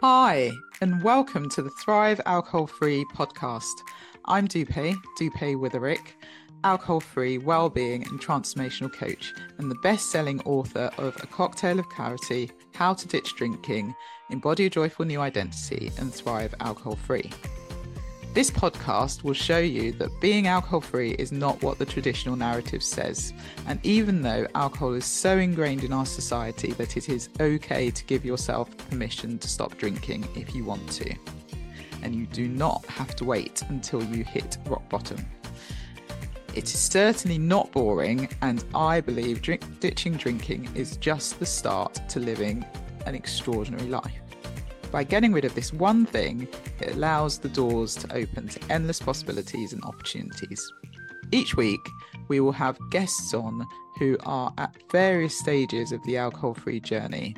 Hi, and welcome to the Thrive Alcohol Free podcast. I'm Dupe, Dupe Witherick, alcohol free well-being and transformational coach, and the best-selling author of A Cocktail of Clarity: How to Ditch Drinking, Embody a Joyful New Identity, and Thrive Alcohol Free. This podcast will show you that being alcohol free is not what the traditional narrative says. And even though alcohol is so ingrained in our society that it is okay to give yourself permission to stop drinking if you want to, and you do not have to wait until you hit rock bottom. It is certainly not boring, and I believe drink- ditching drinking is just the start to living an extraordinary life. By getting rid of this one thing, it allows the doors to open to endless possibilities and opportunities. Each week, we will have guests on who are at various stages of the alcohol free journey,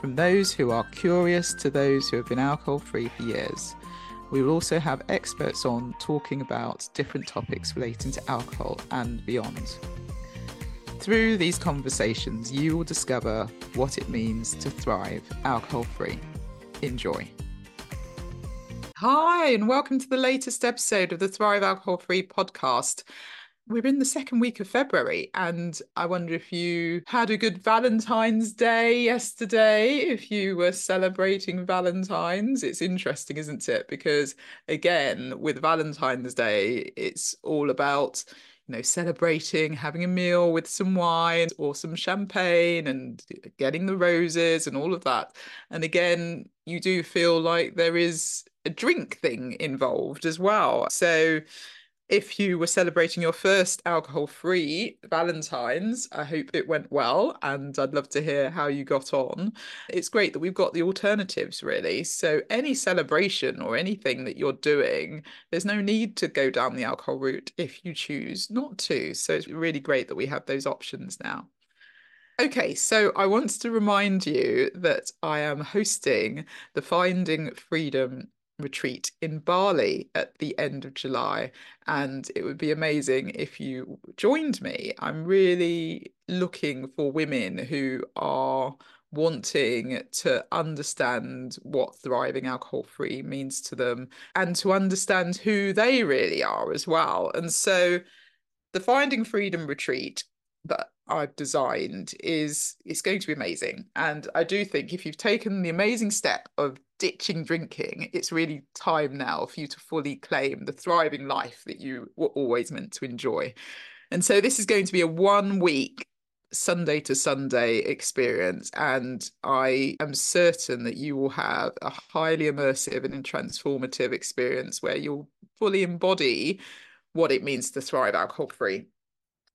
from those who are curious to those who have been alcohol free for years. We will also have experts on talking about different topics relating to alcohol and beyond. Through these conversations, you will discover what it means to thrive alcohol free. Enjoy. Hi, and welcome to the latest episode of the Thrive Alcohol Free podcast. We're in the second week of February, and I wonder if you had a good Valentine's Day yesterday, if you were celebrating Valentine's. It's interesting, isn't it? Because again, with Valentine's Day, it's all about you know, celebrating, having a meal with some wine or some champagne and getting the roses and all of that. And again, you do feel like there is a drink thing involved as well. So if you were celebrating your first alcohol free Valentine's, I hope it went well and I'd love to hear how you got on. It's great that we've got the alternatives, really. So, any celebration or anything that you're doing, there's no need to go down the alcohol route if you choose not to. So, it's really great that we have those options now. Okay, so I want to remind you that I am hosting the Finding Freedom retreat in Bali at the end of July. And it would be amazing if you joined me. I'm really looking for women who are wanting to understand what thriving alcohol free means to them and to understand who they really are as well. And so the Finding Freedom retreat that I've designed is it's going to be amazing. And I do think if you've taken the amazing step of ditching drinking, it's really time now for you to fully claim the thriving life that you were always meant to enjoy. And so this is going to be a one week Sunday to Sunday experience. And I am certain that you will have a highly immersive and transformative experience where you'll fully embody what it means to thrive alcohol free.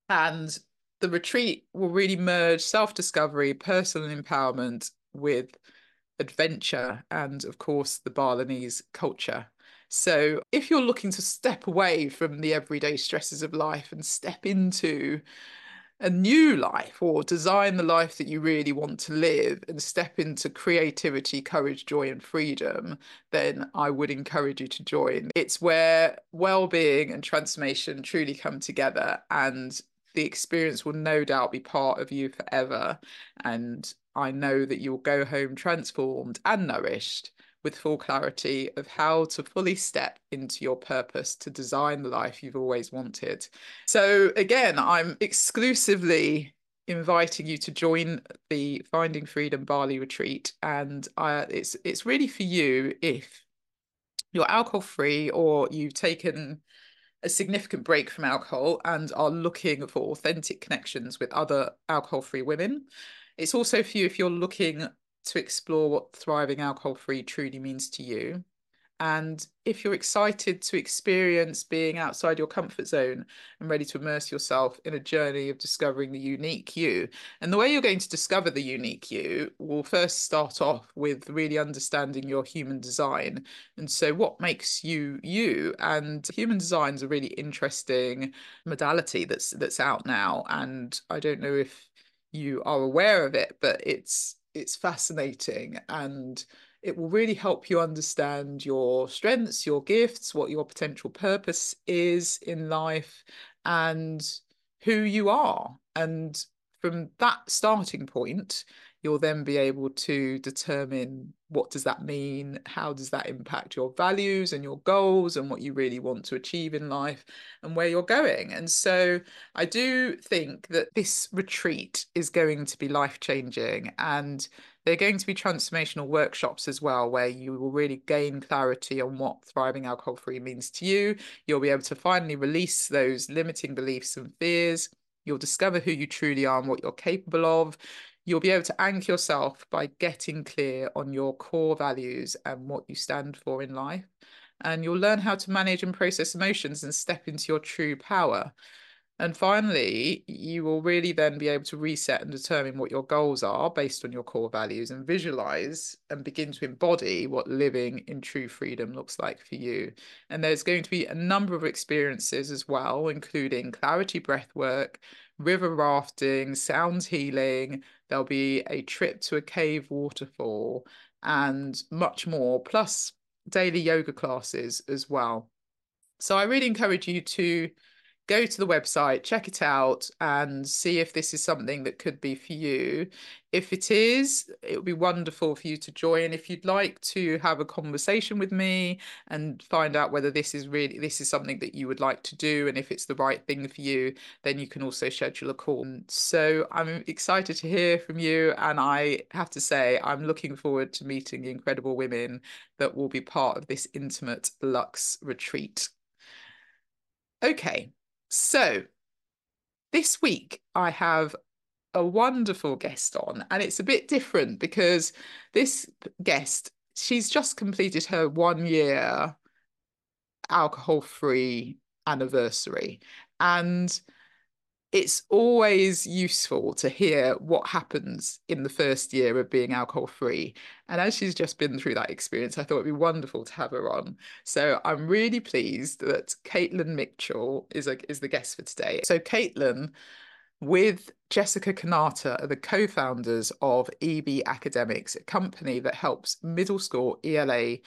And the retreat will really merge self discovery, personal empowerment with adventure and, of course, the Balinese culture. So, if you're looking to step away from the everyday stresses of life and step into a new life or design the life that you really want to live and step into creativity, courage, joy, and freedom, then I would encourage you to join. It's where well being and transformation truly come together, and the experience will no doubt be part of you forever. And I know that you'll go home transformed and nourished with full clarity of how to fully step into your purpose to design the life you've always wanted. So, again, I'm exclusively inviting you to join the Finding Freedom Bali retreat, and uh, it's it's really for you if you're alcohol free or you've taken a significant break from alcohol and are looking for authentic connections with other alcohol free women it's also for you if you're looking to explore what thriving alcohol free truly means to you. And if you're excited to experience being outside your comfort zone and ready to immerse yourself in a journey of discovering the unique you. And the way you're going to discover the unique you will first start off with really understanding your human design. And so, what makes you you? And human design is a really interesting modality that's that's out now. And I don't know if you are aware of it, but it's it's fascinating and it will really help you understand your strengths, your gifts, what your potential purpose is in life, and who you are. And from that starting point, you'll then be able to determine what does that mean how does that impact your values and your goals and what you really want to achieve in life and where you're going. And so i do think that this retreat is going to be life changing and they're going to be transformational workshops as well where you will really gain clarity on what thriving alcohol free means to you. You'll be able to finally release those limiting beliefs and fears. You'll discover who you truly are and what you're capable of you'll be able to anchor yourself by getting clear on your core values and what you stand for in life. And you'll learn how to manage and process emotions and step into your true power. And finally, you will really then be able to reset and determine what your goals are based on your core values and visualize and begin to embody what living in true freedom looks like for you. And there's going to be a number of experiences as well, including clarity breath work, river rafting, sound healing. There'll be a trip to a cave waterfall and much more, plus daily yoga classes as well. So I really encourage you to go to the website, check it out, and see if this is something that could be for you. If it is, it would be wonderful for you to join. If you'd like to have a conversation with me and find out whether this is really this is something that you would like to do and if it's the right thing for you, then you can also schedule a call. So I'm excited to hear from you, and I have to say I'm looking forward to meeting the incredible women that will be part of this intimate Lux retreat. Okay, so this week I have a wonderful guest on, and it's a bit different because this guest, she's just completed her one year alcohol free anniversary. And it's always useful to hear what happens in the first year of being alcohol free. And as she's just been through that experience, I thought it'd be wonderful to have her on. So I'm really pleased that Caitlin Mitchell is, a, is the guest for today. So Caitlin, with Jessica Kanata, are the co-founders of EB Academics, a company that helps middle school ELA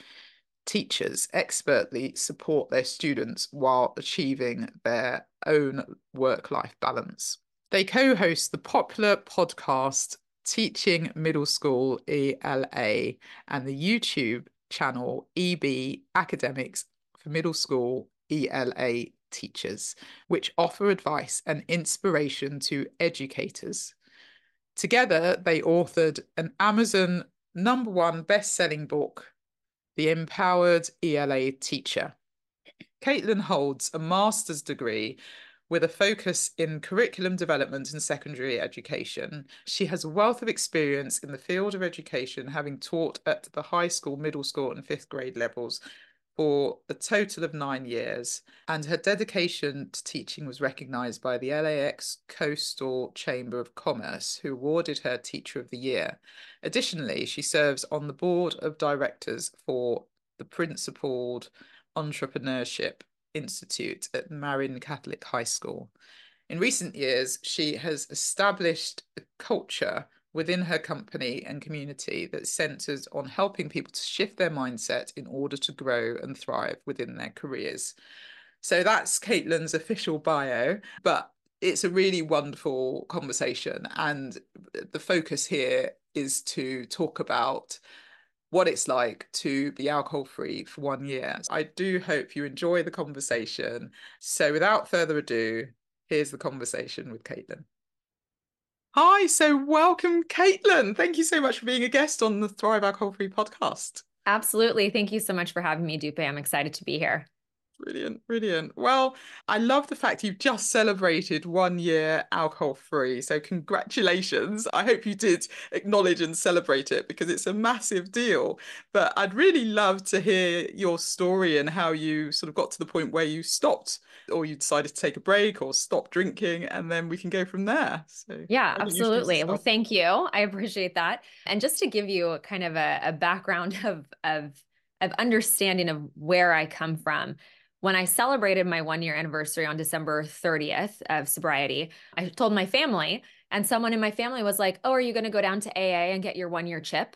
teachers expertly support their students while achieving their own work life balance. They co host the popular podcast Teaching Middle School ELA and the YouTube channel EB Academics for Middle School ELA teachers, which offer advice and inspiration to educators. Together, they authored an Amazon number one best selling book, the Empowered ELA Teacher. Caitlin holds a master's degree with a focus in curriculum development and secondary education. She has a wealth of experience in the field of education, having taught at the high school, middle school, and fifth grade levels for a total of nine years, and her dedication to teaching was recognised by the LAX Coastal Chamber of Commerce, who awarded her Teacher of the Year. Additionally, she serves on the board of directors for the Principled Entrepreneurship Institute at Marin Catholic High School. In recent years, she has established a culture within her company and community that centers on helping people to shift their mindset in order to grow and thrive within their careers. So that's Caitlin's official bio, but it's a really wonderful conversation. And the focus here is to talk about what it's like to be alcohol free for one year. I do hope you enjoy the conversation. So without further ado, here's the conversation with Caitlin. Hi, so welcome, Caitlin. Thank you so much for being a guest on the Thrive Alcohol Free podcast. Absolutely. Thank you so much for having me, Dupe. I'm excited to be here. Brilliant, brilliant. Well, I love the fact you've just celebrated one year alcohol free. So, congratulations. I hope you did acknowledge and celebrate it because it's a massive deal. But I'd really love to hear your story and how you sort of got to the point where you stopped or you decided to take a break or stop drinking, and then we can go from there. So, yeah, absolutely. Well, thank you. I appreciate that. And just to give you kind of a, a background of, of, of understanding of where I come from when I celebrated my one year anniversary on December 30th of sobriety, I told my family, and someone in my family was like, Oh, are you going to go down to AA and get your one year chip?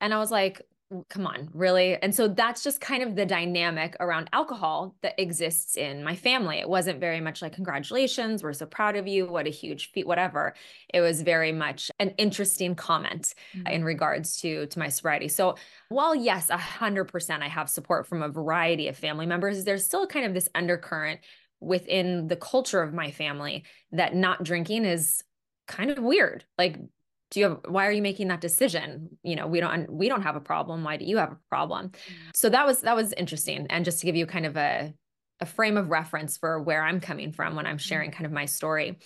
And I was like, come on, really? And so that's just kind of the dynamic around alcohol that exists in my family. It wasn't very much like, congratulations, we're so proud of you, what a huge feat, whatever. It was very much an interesting comment mm-hmm. in regards to, to my sobriety. So while yes, 100% I have support from a variety of family members, there's still kind of this undercurrent within the culture of my family that not drinking is kind of weird. Like do you have why are you making that decision? You know we don't we don't have a problem. Why do you have a problem? Mm-hmm. so that was that was interesting. And just to give you kind of a a frame of reference for where i'm coming from when i'm sharing mm-hmm. kind of my story.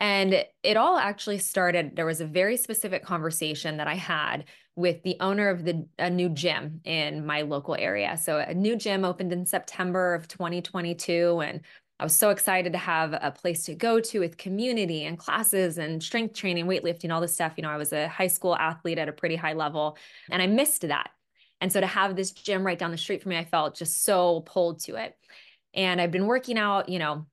And it all actually started there was a very specific conversation that i had with the owner of the a new gym in my local area. So a new gym opened in september of 2022 and I was so excited to have a place to go to with community and classes and strength training, weightlifting, all this stuff. You know, I was a high school athlete at a pretty high level and I missed that. And so to have this gym right down the street from me, I felt just so pulled to it. And I've been working out, you know,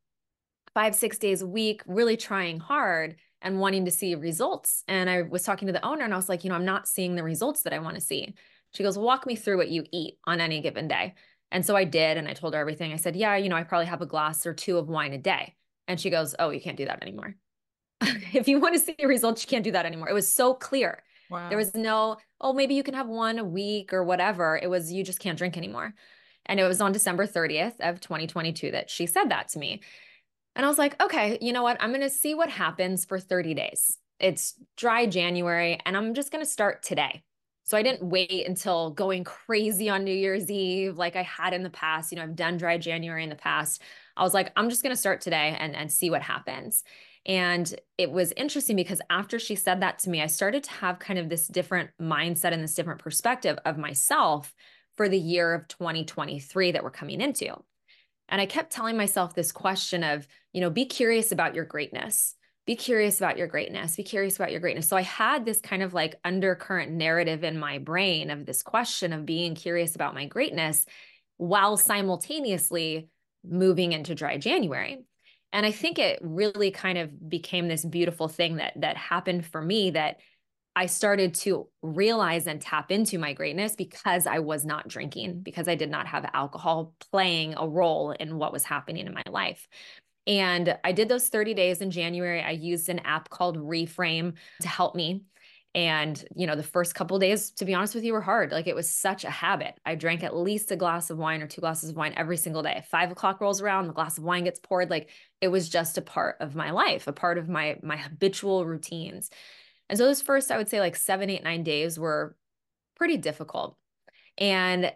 five, six days a week, really trying hard and wanting to see results. And I was talking to the owner and I was like, you know, I'm not seeing the results that I want to see. She goes, Walk me through what you eat on any given day. And so I did. And I told her everything. I said, Yeah, you know, I probably have a glass or two of wine a day. And she goes, Oh, you can't do that anymore. if you want to see the results, you can't do that anymore. It was so clear. Wow. There was no, oh, maybe you can have one a week or whatever. It was, you just can't drink anymore. And it was on December 30th of 2022 that she said that to me. And I was like, okay, you know what? I'm going to see what happens for 30 days. It's dry January and I'm just going to start today. So I didn't wait until going crazy on New Year's Eve like I had in the past. You know, I've done dry January in the past. I was like, I'm just going to start today and, and see what happens. And it was interesting because after she said that to me, I started to have kind of this different mindset and this different perspective of myself for the year of 2023 that we're coming into. And I kept telling myself this question of, you know, be curious about your greatness be curious about your greatness be curious about your greatness so i had this kind of like undercurrent narrative in my brain of this question of being curious about my greatness while simultaneously moving into dry january and i think it really kind of became this beautiful thing that that happened for me that I started to realize and tap into my greatness because I was not drinking, because I did not have alcohol playing a role in what was happening in my life. And I did those 30 days in January. I used an app called Reframe to help me. And, you know, the first couple days, to be honest with you, were hard. Like it was such a habit. I drank at least a glass of wine or two glasses of wine every single day. Five o'clock rolls around, the glass of wine gets poured. Like it was just a part of my life, a part of my my habitual routines. And so those first, I would say like seven, eight, nine days were pretty difficult. And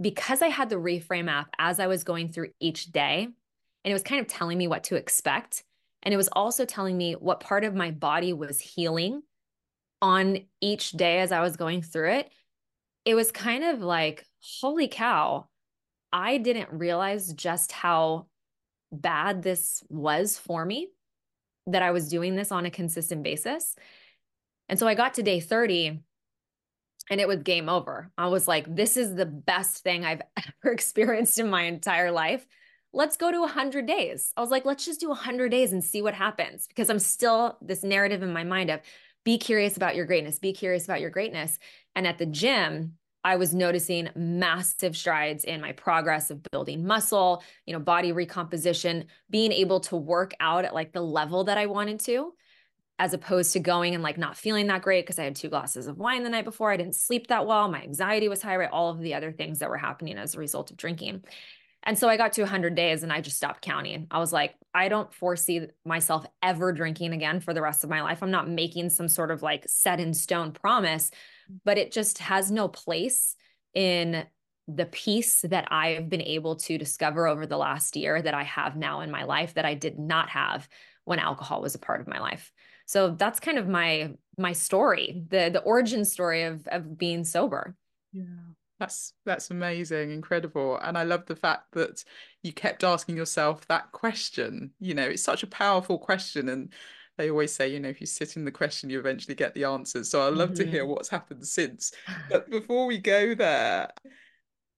because I had the Reframe app as I was going through each day, and it was kind of telling me what to expect. And it was also telling me what part of my body was healing on each day as I was going through it. It was kind of like, holy cow, I didn't realize just how bad this was for me, that I was doing this on a consistent basis. And so I got to day 30 and it was game over. I was like, this is the best thing I've ever experienced in my entire life let's go to 100 days. I was like, let's just do 100 days and see what happens because I'm still this narrative in my mind of be curious about your greatness, be curious about your greatness. And at the gym, I was noticing massive strides in my progress of building muscle, you know, body recomposition, being able to work out at like the level that I wanted to, as opposed to going and like not feeling that great because I had two glasses of wine the night before. I didn't sleep that well. My anxiety was high, right? All of the other things that were happening as a result of drinking. And so I got to 100 days and I just stopped counting. I was like, I don't foresee myself ever drinking again for the rest of my life. I'm not making some sort of like set in stone promise, but it just has no place in the peace that I've been able to discover over the last year that I have now in my life that I did not have when alcohol was a part of my life. So that's kind of my my story, the the origin story of of being sober. Yeah. That's that's amazing, incredible. And I love the fact that you kept asking yourself that question. You know, it's such a powerful question and they always say, you know, if you sit in the question, you eventually get the answers. So I'd love mm-hmm. to hear mm-hmm. what's happened since. But before we go there,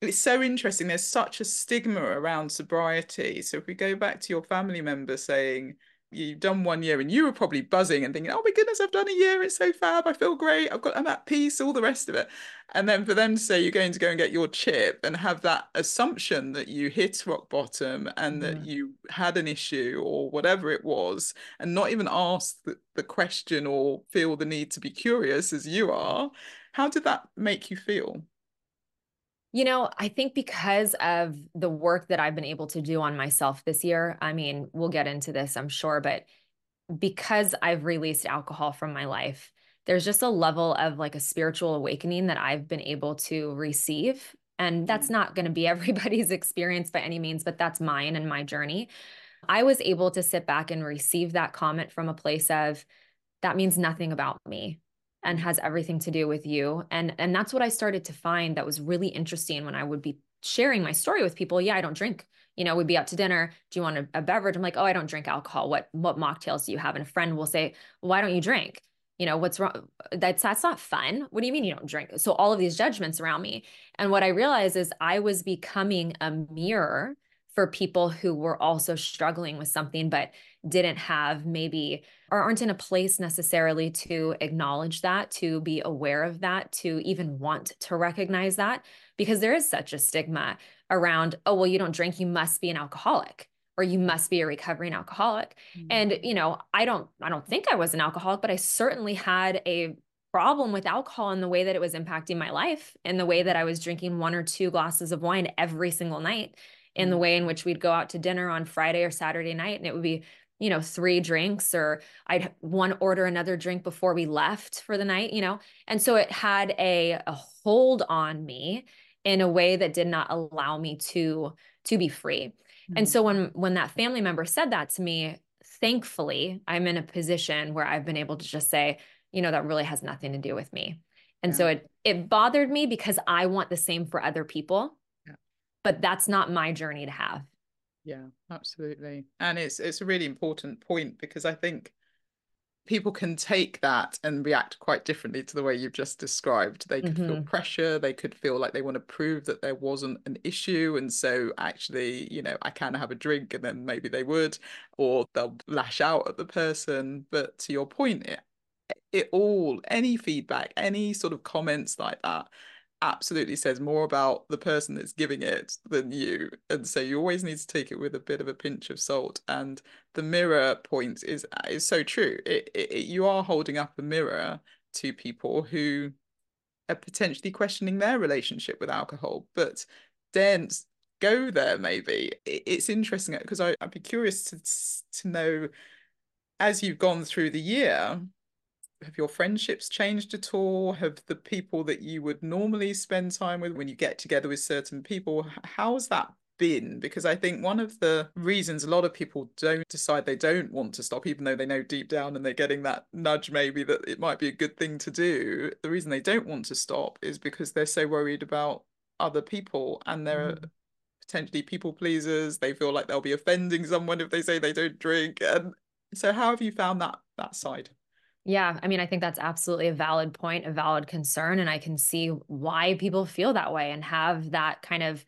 it's so interesting. There's such a stigma around sobriety. So if we go back to your family member saying, you've done one year and you were probably buzzing and thinking, oh my goodness, I've done a year. It's so fab. I feel great. I've got, I'm at peace, all the rest of it. And then for them to say you're going to go and get your chip and have that assumption that you hit rock bottom and that mm. you had an issue or whatever it was, and not even ask the, the question or feel the need to be curious as you are, how did that make you feel? You know, I think because of the work that I've been able to do on myself this year, I mean, we'll get into this, I'm sure, but because I've released alcohol from my life, there's just a level of like a spiritual awakening that I've been able to receive. And that's mm. not going to be everybody's experience by any means, but that's mine and my journey. I was able to sit back and receive that comment from a place of, that means nothing about me and has everything to do with you and and that's what i started to find that was really interesting when i would be sharing my story with people yeah i don't drink. You know we'd be out to dinner do you want a, a beverage? I'm like oh i don't drink alcohol. What what mocktails do you have? And a friend will say why don't you drink? You know what's wrong that's that's not fun. What do you mean you don't drink? So all of these judgments around me and what i realized is i was becoming a mirror for people who were also struggling with something but didn't have maybe or aren't in a place necessarily to acknowledge that, to be aware of that, to even want to recognize that, because there is such a stigma around, oh, well, you don't drink, you must be an alcoholic or you must be a recovering alcoholic. Mm-hmm. And, you know, I don't, I don't think I was an alcoholic, but I certainly had a problem with alcohol in the way that it was impacting my life, in the way that I was drinking one or two glasses of wine every single night, in the mm-hmm. way in which we'd go out to dinner on Friday or Saturday night and it would be you know, three drinks or I'd one order another drink before we left for the night, you know? And so it had a, a hold on me in a way that did not allow me to to be free. Mm-hmm. And so when when that family member said that to me, thankfully, I'm in a position where I've been able to just say, you know, that really has nothing to do with me. And yeah. so it it bothered me because I want the same for other people. But that's not my journey to have. Yeah, absolutely. And it's it's a really important point because I think people can take that and react quite differently to the way you've just described. They could mm-hmm. feel pressure, they could feel like they want to prove that there wasn't an issue. And so actually, you know, I can have a drink and then maybe they would, or they'll lash out at the person. But to your point, it it all, any feedback, any sort of comments like that absolutely says more about the person that's giving it than you and so you always need to take it with a bit of a pinch of salt and the mirror point is uh, is so true. It, it, it, you are holding up a mirror to people who are potentially questioning their relationship with alcohol but then go there maybe. It, it's interesting because i'd be curious to to know as you've gone through the year have your friendships changed at all? Have the people that you would normally spend time with when you get together with certain people, how's that been? Because I think one of the reasons a lot of people don't decide they don't want to stop, even though they know deep down and they're getting that nudge maybe that it might be a good thing to do, the reason they don't want to stop is because they're so worried about other people and they're mm. potentially people pleasers. They feel like they'll be offending someone if they say they don't drink. And so how have you found that that side? Yeah, I mean, I think that's absolutely a valid point, a valid concern. And I can see why people feel that way and have that kind of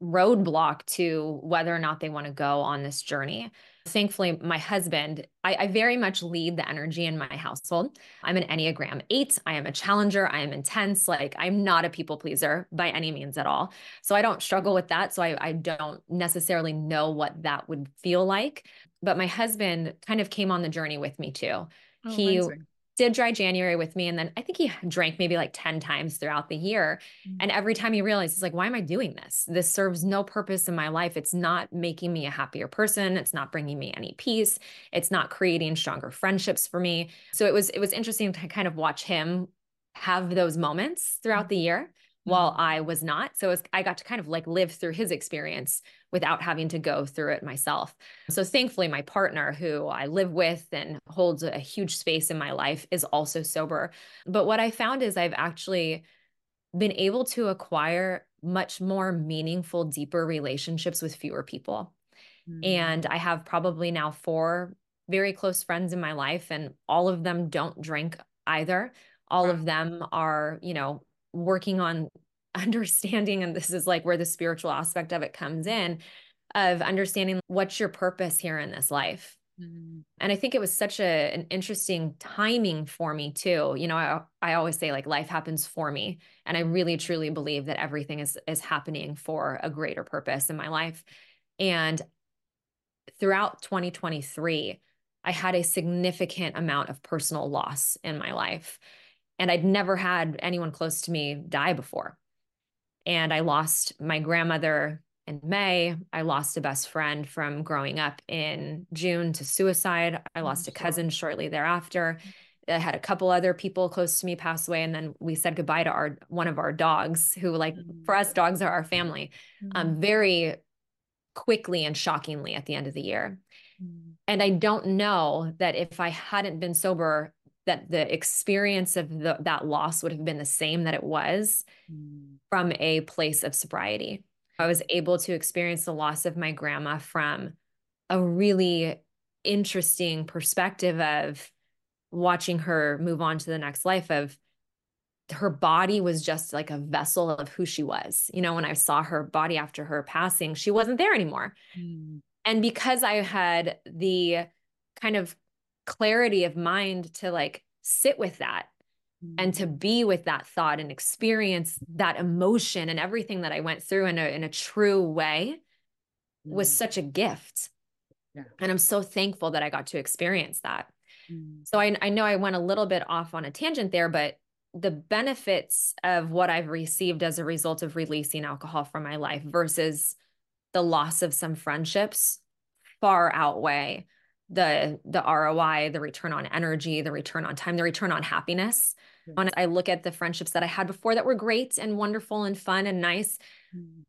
roadblock to whether or not they want to go on this journey. Thankfully, my husband, I, I, very much lead the energy in my household. I'm an Enneagram 8. I am a challenger. I am intense. Like, I'm not a people pleaser by any means at all. So I don't struggle with that. So I, I don't necessarily know what that would feel like. But my husband kind of came on the journey with me too. Oh, he amazing. did dry January with me. And then I think he drank maybe like 10 times throughout the year. Mm-hmm. And every time he realized, he's like, why am I doing this? This serves no purpose in my life. It's not making me a happier person. It's not bringing me any peace. It's not creating stronger friendships for me. So it was, it was interesting to kind of watch him have those moments throughout the year while mm-hmm. I was not. So was, I got to kind of like live through his experience without having to go through it myself. So thankfully, my partner, who I live with and holds a huge space in my life, is also sober. But what I found is I've actually been able to acquire much more meaningful, deeper relationships with fewer people. Mm-hmm. And I have probably now four very close friends in my life, and all of them don't drink either. All wow. of them are, you know, working on understanding and this is like where the spiritual aspect of it comes in of understanding what's your purpose here in this life Mm. And I think it was such a, an interesting timing for me too. You know, I, I always say like life happens for me. And I really truly believe that everything is is happening for a greater purpose in my life. And throughout 2023, I had a significant amount of personal loss in my life. And I'd never had anyone close to me die before. And I lost my grandmother in May. I lost a best friend from growing up in June to suicide. I oh, lost a cousin shortly thereafter. I had a couple other people close to me pass away, and then we said goodbye to our one of our dogs, who, like for us, dogs are our family. Um. Um, very quickly and shockingly at the end of the year. Mm-hmm. And I don't know that if I hadn't been sober, that the experience of the, that loss would have been the same that it was mm. from a place of sobriety. I was able to experience the loss of my grandma from a really interesting perspective of watching her move on to the next life of her body was just like a vessel of who she was. You know, when I saw her body after her passing, she wasn't there anymore. Mm. And because I had the kind of clarity of mind to like sit with that and to mm. be with that thought and experience that emotion and everything that I went through in a in a true way was mm. such a gift. Yeah. And I'm so thankful that I got to experience that. Mm. So I, I know I went a little bit off on a tangent there, but the benefits of what I've received as a result of releasing alcohol from my life versus the loss of some friendships far outweigh the the ROI, the return on energy, the return on time, the return on happiness. Yes. When I look at the friendships that I had before that were great and wonderful and fun and nice, mm.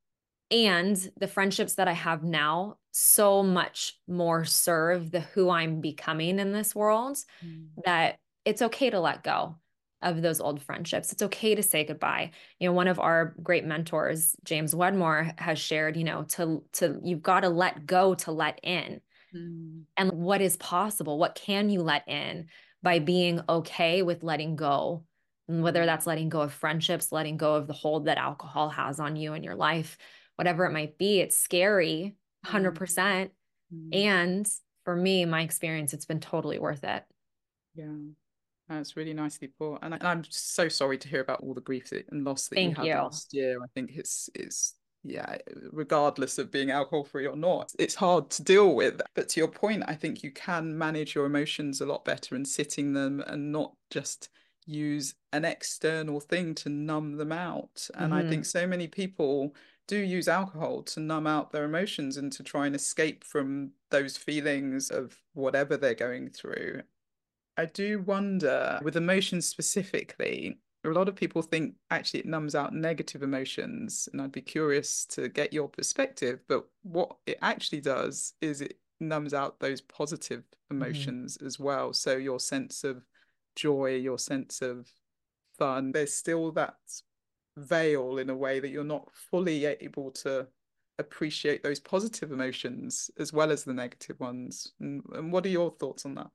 and the friendships that I have now, so much more serve the who I'm becoming in this world mm. that it's okay to let go of those old friendships. It's okay to say goodbye. You know, one of our great mentors, James Wedmore, has shared, you know, to to you've got to let go to let in mm. and what is possible what can you let in by being okay with letting go and whether mm. that's letting go of friendships letting go of the hold that alcohol has on you and your life whatever it might be it's scary 100% mm. mm. and for me my experience it's been totally worth it yeah that's really nicely put, and, I, am so sorry to hear about all the grief and loss that Thank you had you. last year. I think it's it's yeah, regardless of being alcohol free or not, it's hard to deal with. But to your point, I think you can manage your emotions a lot better and sitting them and not just use an external thing to numb them out. And mm-hmm. I think so many people do use alcohol to numb out their emotions and to try and escape from those feelings of whatever they're going through. I do wonder, with emotions specifically, a lot of people think actually it numbs out negative emotions and i'd be curious to get your perspective but what it actually does is it numbs out those positive mm-hmm. emotions mm-hmm. as well so your sense of joy your sense of fun there's still that veil in a way that you're not fully able to appreciate those positive emotions as well as the negative ones and, and what are your thoughts on that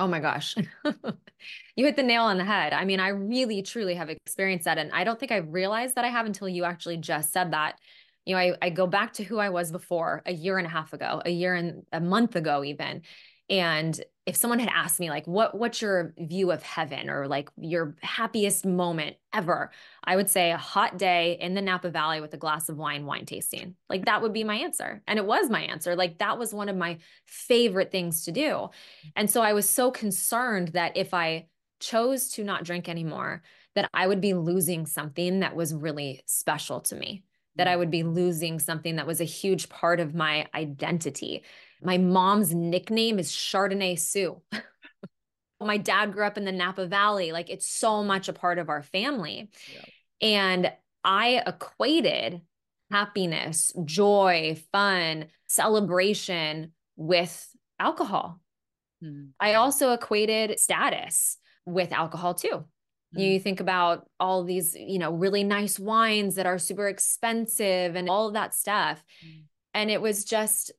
Oh my gosh. you hit the nail on the head. I mean, I really truly have experienced that. And I don't think I realized that I have until you actually just said that. You know, I, I go back to who I was before a year and a half ago, a year and a month ago, even. And if someone had asked me like what what's your view of heaven or like your happiest moment ever? I would say a hot day in the napa valley with a glass of wine wine tasting. Like that would be my answer. And it was my answer. Like that was one of my favorite things to do. And so i was so concerned that if i chose to not drink anymore that i would be losing something that was really special to me that i mm. would be losing something that was a huge part of my identity my mom's nickname is Chardonnay Sue. my dad grew up in the Napa Valley. Like it's so much a part of our family. Yeah. And I equated happiness, joy, fun, celebration with alcohol. Mm. I also equated status with alcohol too. Mm. You think about all these, you know, really nice wines that are super expensive and all of that stuff. Mm. And it was just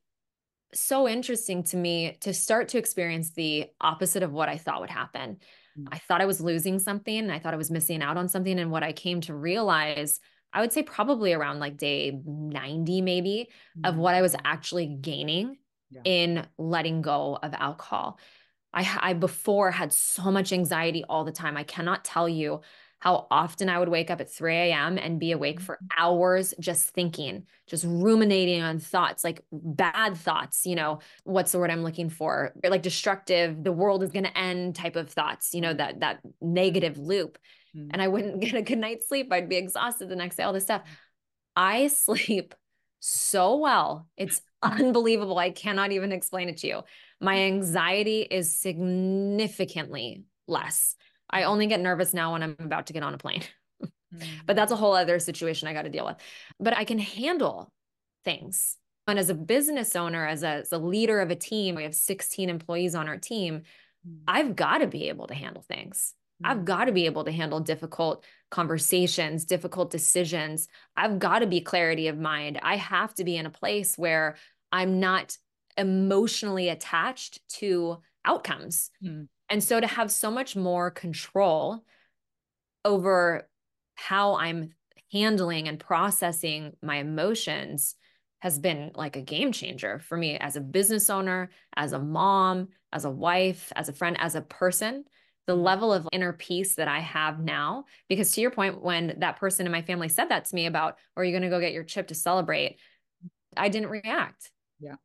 so interesting to me to start to experience the opposite of what I thought would happen. Mm. I thought I was losing something. I thought I was missing out on something. And what I came to realize, I would say probably around like day 90, maybe, mm. of what I was actually gaining yeah. in letting go of alcohol. I, I before had so much anxiety all the time. I cannot tell you how often I would wake up at 3 a.m. and be awake for mm-hmm. hours just thinking, just ruminating on thoughts, like bad thoughts, you know, what's the word I'm looking for? Like destructive, the world is going to end type of thoughts, you know, that that negative loop. Mm-hmm. And I wouldn't get a good night's sleep. I'd be exhausted the next day, all this stuff. I sleep so well. It's unbelievable. I cannot even explain it to you. My anxiety is significantly less. I only get nervous now when I'm about to get on a plane. But that's a whole other situation I got to deal with. But I can handle things. And as a business owner, as a, as a leader of a team, we have 16 employees on our team. Mm. I've got to be able to handle things. I've mm. got to be able to handle difficult conversations, difficult decisions. I've got to be clarity of mind. I have to be in a place where I'm not emotionally attached to outcomes. Mm. And so to have so much more control over how I'm handling and processing my emotions has been like a game changer for me as a business owner, as a mom, as a wife, as a friend, as a person. The mm-hmm. level of inner peace that I have now, because to your point, when that person in my family said that to me about, are you going to go get your chip to celebrate? I didn't react. Yeah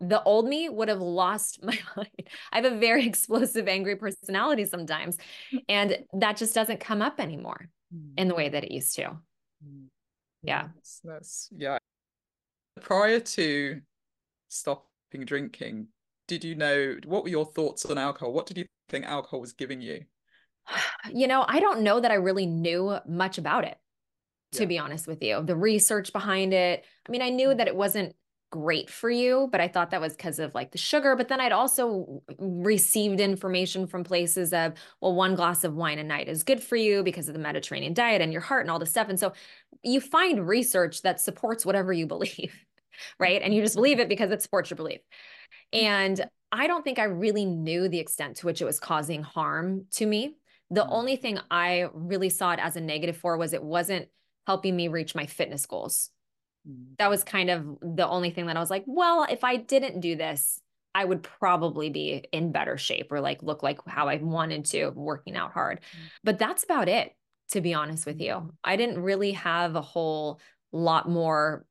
the old me would have lost my mind. I have a very explosive, angry personality sometimes. Mm. And that just doesn't come up anymore in the way that it used to. Mm. Yeah. That's, that's, yeah. Prior to stopping drinking, did you know what were your thoughts on alcohol? What did you think alcohol was giving you? You know, I don't know that I really knew much about it, to yeah. be honest with you. The research behind it. I mean, I knew mm. that it wasn't great for you but i thought that was because of like the sugar but then i'd also received information from places of well one glass of wine a night is good for you because of the mediterranean diet and your heart and all this stuff and so you find research that supports whatever you believe right and you just believe it because it supports your belief and i don't think i really knew the extent to which it was causing harm to me the mm. only thing i really saw it as a negative for was it wasn't helping me reach my fitness goals. That was kind of the only thing that I was like, well, if I didn't do this, I would probably be in better shape or like look like how I wanted to working out hard. Mm. But that's about it, to be honest with you. Mm. I didn't really have a whole lot more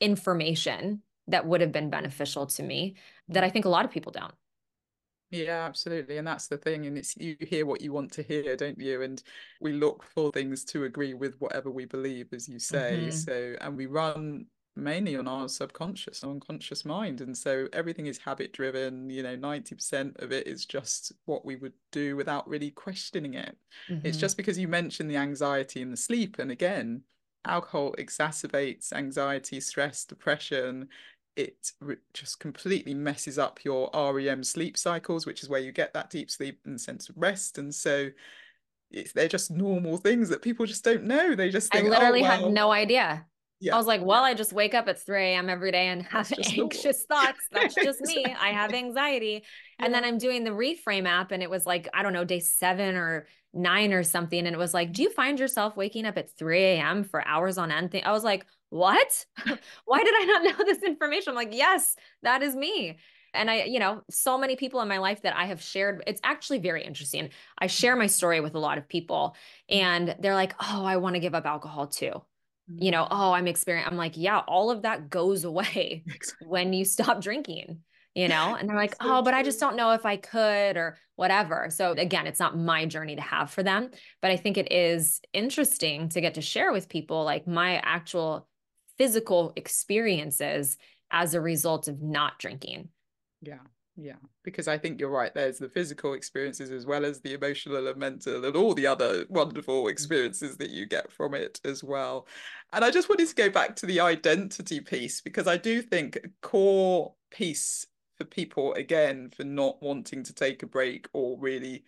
information that would have been beneficial to me that I think a lot of people don't. Yeah, absolutely. And that's the thing. And it's you hear what you want to hear, don't you? And we look for things to agree with whatever we believe, as you say. Mm-hmm. So, and we run mainly on our subconscious, unconscious mind. And so everything is habit driven. You know, 90% of it is just what we would do without really questioning it. Mm-hmm. It's just because you mentioned the anxiety and the sleep. And again, alcohol exacerbates anxiety, stress, depression it just completely messes up your REM sleep cycles, which is where you get that deep sleep and sense of rest. And so it's, they're just normal things that people just don't know. They just think, I literally oh, well. had no idea. Yeah. I was like, well, I just wake up at 3 a.m. every day and have anxious thoughts. That's just exactly. me. I have anxiety. And then I'm doing the reframe app and it was like, I don't know, day seven or nine or something. And it was like, do you find yourself waking up at 3 a.m. for hours on end? I was like, what? Why did I not know this information? I'm like, yes, that is me. And I, you know, so many people in my life that I have shared, it's actually very interesting. I share my story with a lot of people and they're like, oh, I want to give up alcohol too. You know, mm. oh, I'm experiencing, I'm like, yeah, all of that goes away when you stop drinking you know and they're like oh but i just don't know if i could or whatever so again it's not my journey to have for them but i think it is interesting to get to share with people like my actual physical experiences as a result of not drinking. Yeah. Yeah, because I think you're right. There's the physical experiences as well as the emotional and mental and all the other wonderful mm. experiences that you get from it as well. And I just wanted to go back to the identity piece because I do think a core piece for people, again, for not wanting to take a break or really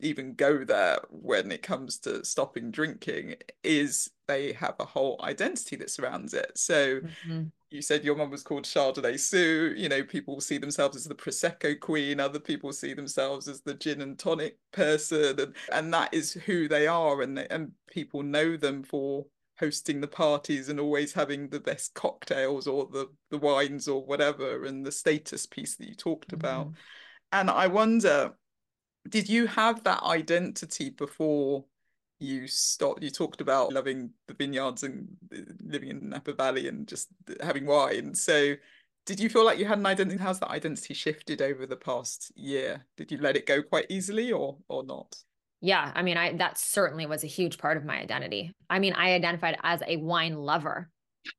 even go there when it comes to stopping drinking is they have a whole identity that surrounds it. So mm-hmm. you said your mum was called Chardonnay Sue. You know, people see themselves as the Prosecco queen. Other people see themselves as the gin and tonic person, and and that is who they are. And and people know them for hosting the parties and always having the best cocktails or the the wines or whatever and the status piece that you talked about mm. and i wonder did you have that identity before you stopped you talked about loving the vineyards and uh, living in napa valley and just uh, having wine so did you feel like you had an identity how's that identity shifted over the past year did you let it go quite easily or or not yeah, I mean, I that certainly was a huge part of my identity. I mean, I identified as a wine lover.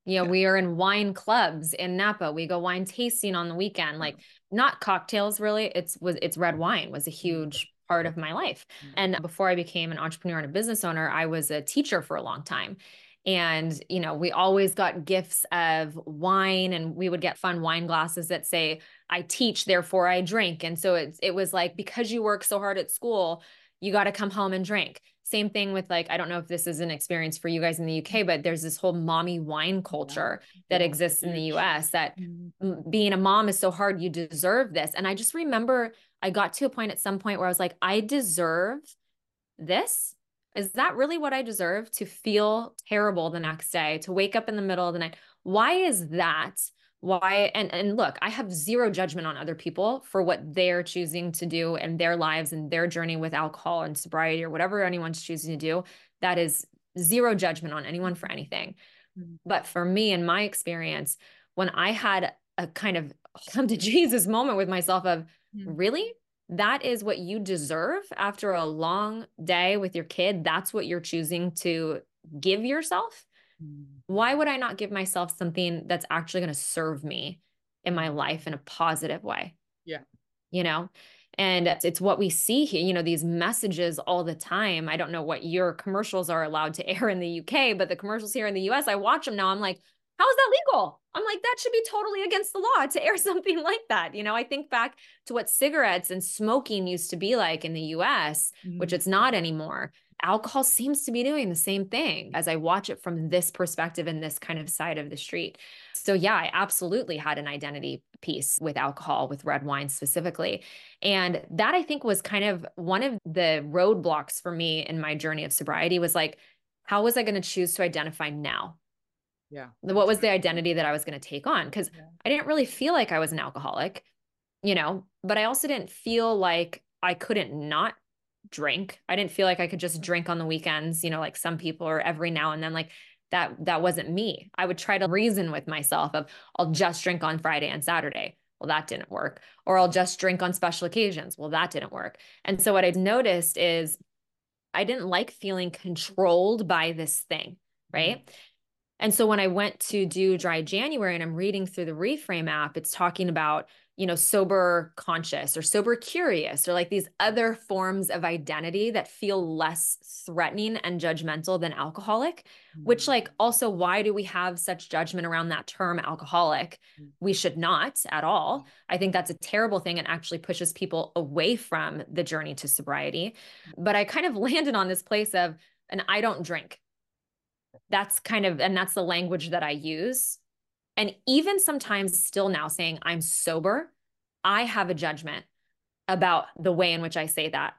You know, yeah. we are in wine clubs in Napa. We go wine tasting on the weekend. Like mm. not cocktails really. It's was it's red wine was a huge part of my life. And before I became an entrepreneur and a business owner, I was a teacher for a long time. And, you know, we always got gifts of wine and we would get fun wine glasses that say, I teach, therefore I drink. And so it's it was like because you work so hard at school, you got to come home and drink. Same thing with like, I don't know if this is an experience for you guys in the UK, but there's this whole mommy wine culture that exists in the US that mm-hmm. being a mom is so hard. You deserve this. And I just remember I got to a point at some point where I was like, I deserve this. Is that really what I deserve to feel terrible the next day, to wake up in the middle of the night? Why is that? why and and look i have zero judgment on other people for what they're choosing to do in their lives and their journey with alcohol and sobriety or whatever anyone's choosing to do that is zero judgment on anyone for anything mm-hmm. but for me in my experience when i had a kind of come to jesus moment with myself of mm-hmm. really that is what you deserve after a long day with your kid that's what you're choosing to give yourself Mm. Why would I not give myself something that's actually going to serve me in my life in a positive way? Yeah. You know, and it's what we see here, you know, these messages all the time. I don't know what your commercials are allowed to air in the UK, but the commercials here in the US, I watch them now. I'm like, how is that legal? I'm like, that should be totally against the law to air something like that. You know, I think back to what cigarettes and smoking used to be like in the US, mm-hmm. which it's not anymore alcohol seems to be doing the same thing as I watch it from this perspective and this kind of side of the street. So, yeah, I absolutely had an identity piece with alcohol, with red wine specifically. And that I think was kind of one of the roadblocks for me in my journey of sobriety was like, how was I going to choose to identify now? Yeah. What was the identity that I was going to take on? Because yeah. I didn't really feel like I was an alcoholic, you know, but I also didn't feel like I couldn't not drink. I didn't feel like I could just drink on the weekends, you know, like some people or every now and then like that that wasn't me. I would try to reason with myself of I'll just drink on Friday and Saturday. Well, that didn't work. Or I'll just drink on special occasions. Well, that didn't work. And so what I noticed is I didn't like feeling controlled by this thing, right? Mm-hmm. And so when I went to do dry January and I'm reading through the Reframe app, it's talking about you know, sober conscious or sober curious or like these other forms of identity that feel less threatening and judgmental than alcoholic, mm-hmm. which, like, also, why do we have such judgment around that term alcoholic? Mm-hmm. We should not at all. I think that's a terrible thing and actually pushes people away from the journey to sobriety. But I kind of landed on this place of, and I don't drink. That's kind of, and that's the language that I use and even sometimes still now saying I'm sober, I have a judgment about the way in which I say that.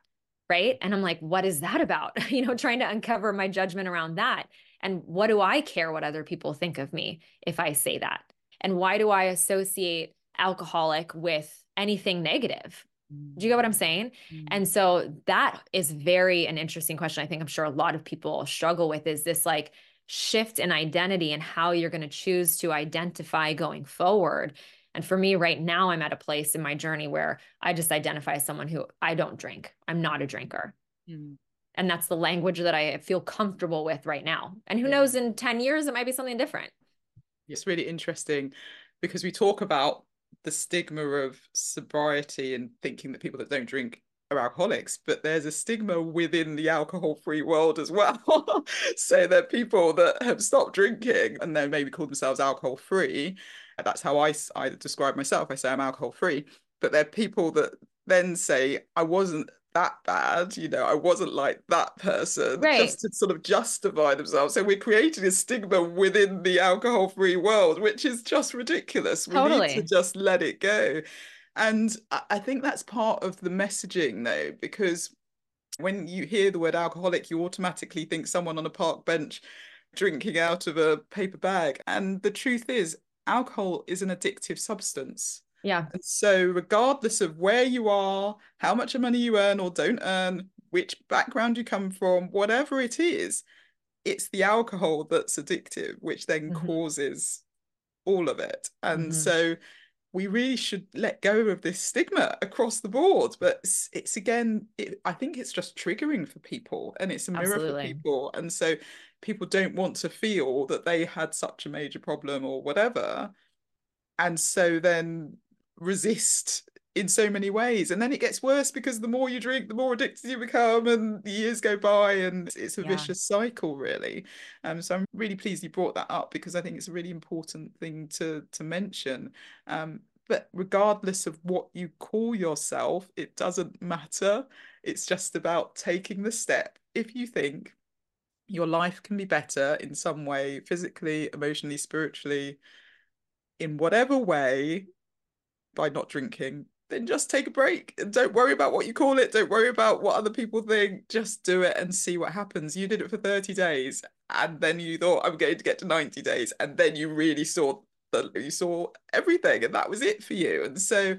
Right. And I'm like, what is that about? you know, trying to uncover my judgment around that. And what do I care what other people think of me if I say that? And why do I associate alcoholic with anything negative? Do you get what I'm saying? Mm-hmm. And so that is very an interesting question. I think I'm sure a lot of people struggle with is this like shift in identity and how you're going to choose to identify going forward. And for me, right now, I'm at a place in my journey where I just identify as someone who I don't drink. I'm not a drinker. Mm. And that's the language that I feel comfortable with right now. And who yeah. knows, in 10 years, it might be something different. It's really interesting because we talk about the stigma of sobriety and thinking that people that don't drink are alcoholics, but there's a stigma within the alcohol free world as well. so there are people that have stopped drinking and then maybe call themselves alcohol free. That's how I, I describe myself. I say I'm alcohol free. But there are people that then say, I wasn't that bad, you know, I wasn't like that person, right. just to sort of justify themselves. So we're creating a stigma within the alcohol free world, which is just ridiculous. We totally. need to just let it go. And I think that's part of the messaging, though, because when you hear the word alcoholic, you automatically think someone on a park bench drinking out of a paper bag. And the truth is, alcohol is an addictive substance. Yeah. And so, regardless of where you are, how much money you earn or don't earn, which background you come from, whatever it is, it's the alcohol that's addictive, which then mm-hmm. causes all of it. And mm-hmm. so, we really should let go of this stigma across the board. But it's, it's again, it, I think it's just triggering for people and it's a mirror Absolutely. for people. And so people don't want to feel that they had such a major problem or whatever. And so then resist in so many ways and then it gets worse because the more you drink the more addicted you become and the years go by and it's a yeah. vicious cycle really. Um so i'm really pleased you brought that up because i think it's a really important thing to to mention. Um but regardless of what you call yourself it doesn't matter. It's just about taking the step. If you think your life can be better in some way physically emotionally spiritually in whatever way by not drinking, then just take a break and don't worry about what you call it. Don't worry about what other people think. Just do it and see what happens. You did it for 30 days and then you thought, I'm going to get to 90 days. And then you really saw that you saw everything and that was it for you. And so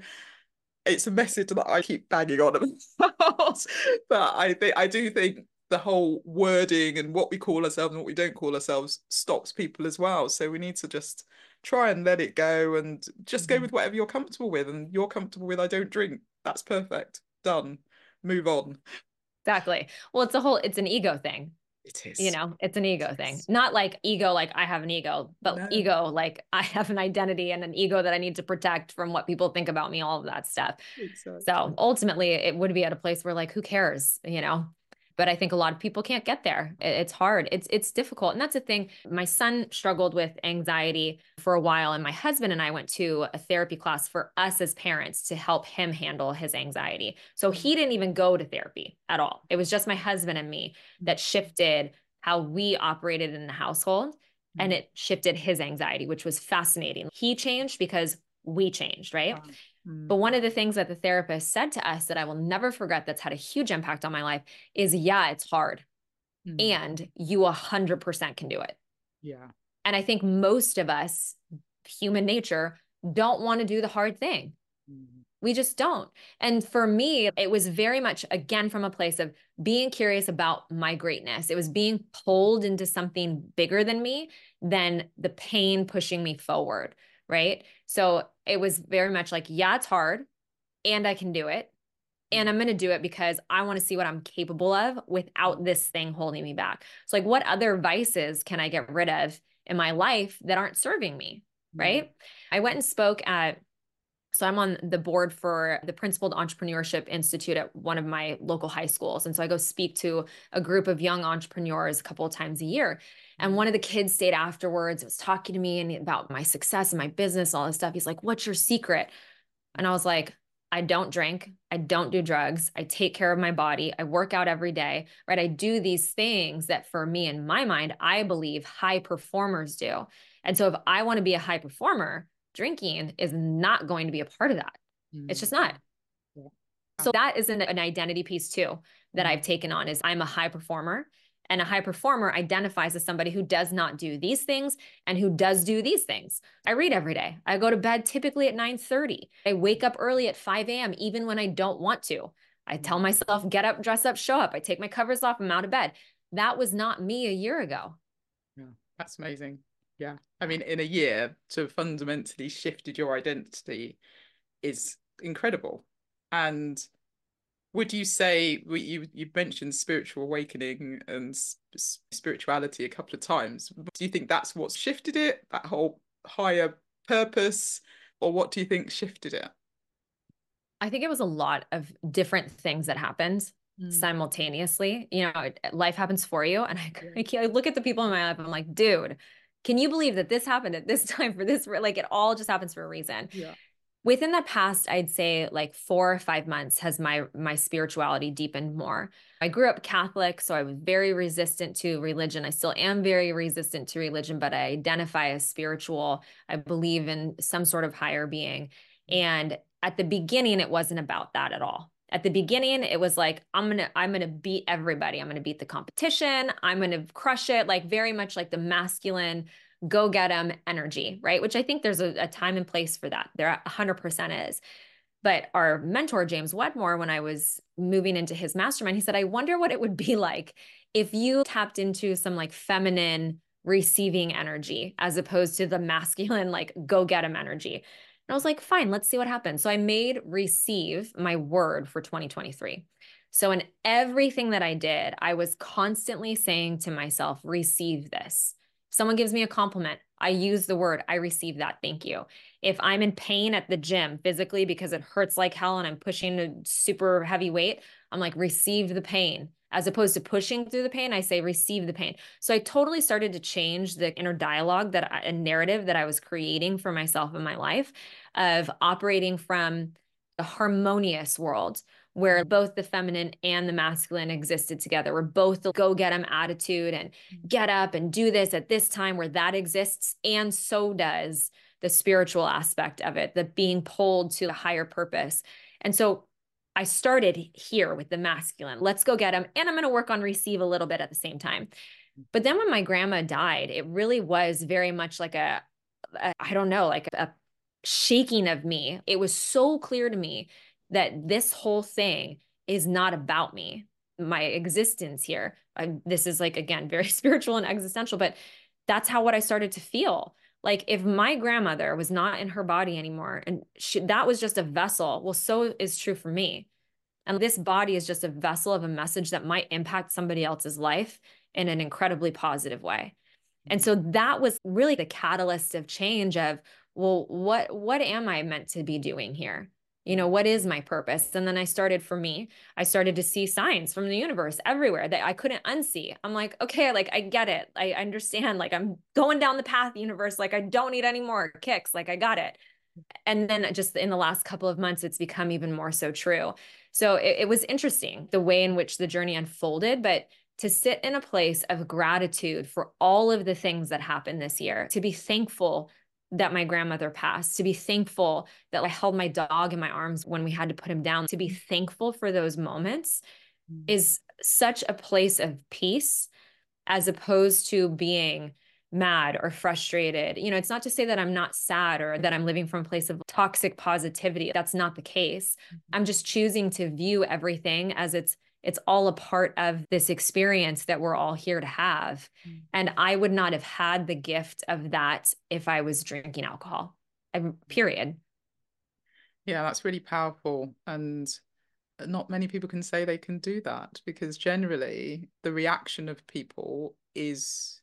it's a message that I keep banging on about. but I think I do think the whole wording and what we call ourselves and what we don't call ourselves stops people as well. So we need to just try and let it go and just go mm-hmm. with whatever you're comfortable with. And you're comfortable with, I don't drink. That's perfect. Done. Move on. Exactly. Well, it's a whole, it's an ego thing. It is. You know, it's an ego thing. Not like ego, like I have an ego, but no. ego, like I have an identity and an ego that I need to protect from what people think about me, all of that stuff. Exactly. So ultimately, it would be at a place where, like, who cares? You know, but I think a lot of people can't get there. It's hard. It's it's difficult. And that's the thing. My son struggled with anxiety for a while and my husband and I went to a therapy class for us as parents to help him handle his anxiety. So he didn't even go to therapy at all. It was just my husband and me that shifted how we operated in the household and mm. it shifted his anxiety, which was fascinating. He changed because we changed, right? Mm. But one of the things that the therapist said to us that I will never forget that's had a huge impact on my life is yeah, it's hard. Mm. And you 100% can do it. Yeah. And I think most of us, human nature, don't want to do the hard thing. Mm. We just don't. And for me, it was very much, again, from a place of being curious about my greatness. It was being pulled into something bigger than me than the pain pushing me forward right? So it was very much like, yeah, it's hard and I can do it. And I'm going to do it because I want to see what I'm capable of without this thing holding me back. So, like, what other vices can I get rid of in my life that aren't serving me? Right. Mm-hmm. I went and spoke at so I'm on the board for the Principled Entrepreneurship Institute at one of my local high schools. And so I go speak to a group of young entrepreneurs a couple of times a year. And mm-hmm. one of the kids stayed afterwards, was talking to me and about my success and my business, all this stuff. He's like, What's your secret? And I was like, I don't drink. I don't do drugs. I take care of my body. I work out every day, right? I do these things that for me, in my mind, I believe high performers do. And so if I want to be a high performer, drinking is not going to be a part of that. Mm-hmm. It's just not. Yeah. So that is an, an identity piece too that mm-hmm. I've taken on is I'm a high performer and a high performer identifies as somebody who does not do these things and who does do these things. I read every day. I go to bed typically at 9:30. I wake up early at 5 a.m. even when I don't want to. I tell mm. myself, get up, dress up, show up. I take my covers off, I'm out of bed. That was not me a year ago. Yeah, that's amazing. Yeah. I mean, in a year to fundamentally shifted your identity is incredible. And would you say you you mentioned spiritual awakening and spirituality a couple of times? Do you think that's what's shifted it? That whole higher purpose, or what do you think shifted it? I think it was a lot of different things that happened mm. simultaneously. You know, life happens for you, and I, I look at the people in my life. I'm like, dude, can you believe that this happened at this time for this like it all just happens for a reason. Yeah. Within the past i'd say like four or five months has my my spirituality deepened more. I grew up catholic so i was very resistant to religion. I still am very resistant to religion but i identify as spiritual. I believe in some sort of higher being. And at the beginning it wasn't about that at all At the beginning, it was like, I'm to, I'm to beat everybody. I'm to beat the competition. I'm to crush it. Like very much like the masculine go get them energy, right? Which I think there's a, a time and place for that. There 100% is. But our mentor, James Wedmore, when I was moving into his mastermind, he said, I wonder what it would be like if you tapped into some like feminine receiving energy as opposed to the masculine, like go get them energy. And I was like, fine, let's see what happens. So I made receive my word for 2023. So in everything that I did, I was constantly saying to myself, receive this. Someone gives me a compliment. I use the word, I receive that. Thank you. If I'm in pain at the gym physically because it hurts like hell and I'm pushing a super heavy weight, I'm like, receive the pain. As opposed to pushing through the pain, I say, receive the pain. So I totally started to change the inner dialogue that a narrative that I was creating for myself in my life of operating from a harmonious world where both the feminine and the masculine existed together, where both the go get 'em attitude and mm-hmm. get up and do this at this time, where that exists. And so does the spiritual aspect of it, the being pulled to a higher purpose. And so I started here with the masculine. Let's go get them. And I'm going to work on receive a little bit at the same time. But then when my grandma died, it really was very much like a, a I don't know, like a shaking of me. It was so clear to me that this whole thing is not about me, my existence here. I, this is like, again, very spiritual and existential, but that's how what I started to feel. Like if my grandmother was not in her body anymore and she, that was just a vessel, well, so is true for me. And this body is just a vessel of a message that might impact somebody else's life in an incredibly positive way. And so that was really the catalyst of change of, well, what what am I meant to be doing here? You know what is my purpose? And then i started for me i started to see signs from the universe everywhere that i couldn't unsee. I'm like okay like i get it. I understand like i'm going down the path universe like i don't need any more kicks like i got it. And then just in the last couple of months it's become even more so true. So it, it was interesting the way in which the journey unfolded but to sit in a place of gratitude for all of the things that happened this year to be thankful that my grandmother passed, to be thankful that I held my dog in my arms when we had to put him down, to be thankful for those moments mm-hmm. is such a place of peace as opposed to being mad or frustrated. You know, it's not to say that I'm not sad or that I'm living from a place of toxic positivity. That's not the case. Mm-hmm. I'm just choosing to view everything as it's it's all a part of this experience that we're all here to have. Mm. And I would not have had the gift of that if I was drinking alcohol, period. Yeah, that's really powerful. And not many people can say they can do that because generally the reaction of people is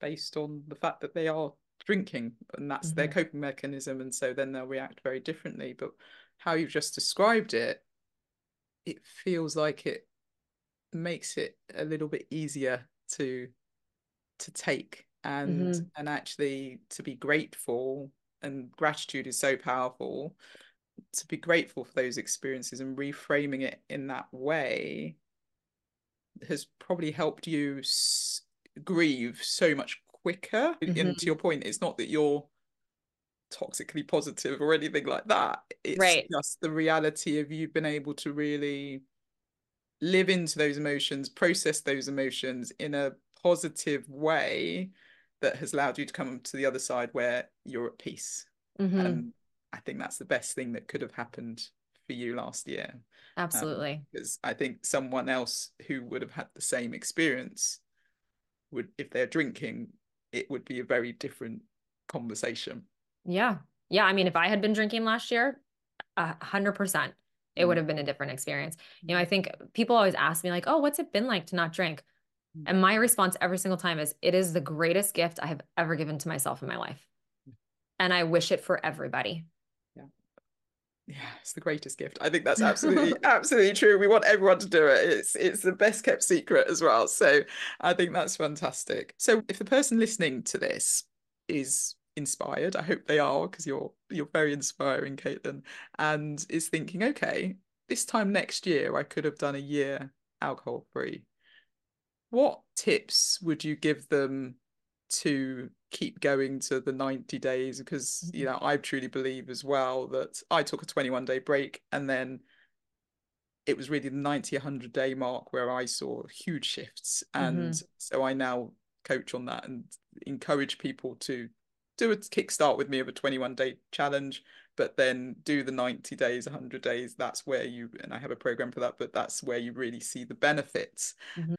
based on the fact that they are drinking and that's mm-hmm. their coping mechanism. And so then they'll react very differently. But how you've just described it, it feels like it makes it a little bit easier to to take and mm-hmm. and actually to be grateful and gratitude is so powerful to be grateful for those experiences and reframing it in that way has probably helped you s- grieve so much quicker mm-hmm. and to your point it's not that you're toxically positive or anything like that it's right. just the reality of you've been able to really live into those emotions, process those emotions in a positive way that has allowed you to come to the other side where you're at peace. Mm-hmm. And I think that's the best thing that could have happened for you last year. Um, Absolutely. Um, because I think someone else who would have had the same experience would, if they're drinking, it would be a very different conversation. Yeah. Yeah. I mean, if I had been drinking last year, a hundred percent, it would have been a different experience. You know, I think people always ask me, like, oh, what's it been like to not drink? Mm. And my response every single time is, it is the greatest gift I have ever given to myself in my life. Mm. And I wish it for everybody. Yeah. Yeah, it's the greatest gift. I think that's absolutely, absolutely true. We want everyone to do it. It's it's the best kept secret as well. So I think that's fantastic. So if the person listening to this is inspired. I hope they are because you're you're very inspiring, Caitlin, and is thinking, okay, this time next year I could have done a year alcohol free. What tips would you give them to keep going to the 90 days? Because you know, I truly believe as well that I took a 21 day break and then it was really the 90 100 day mark where i saw huge shifts and mm-hmm. so i now coach on that and encourage people to do a kickstart with me of a 21 day challenge but then do the 90 days 100 days that's where you and i have a program for that but that's where you really see the benefits. Mm-hmm.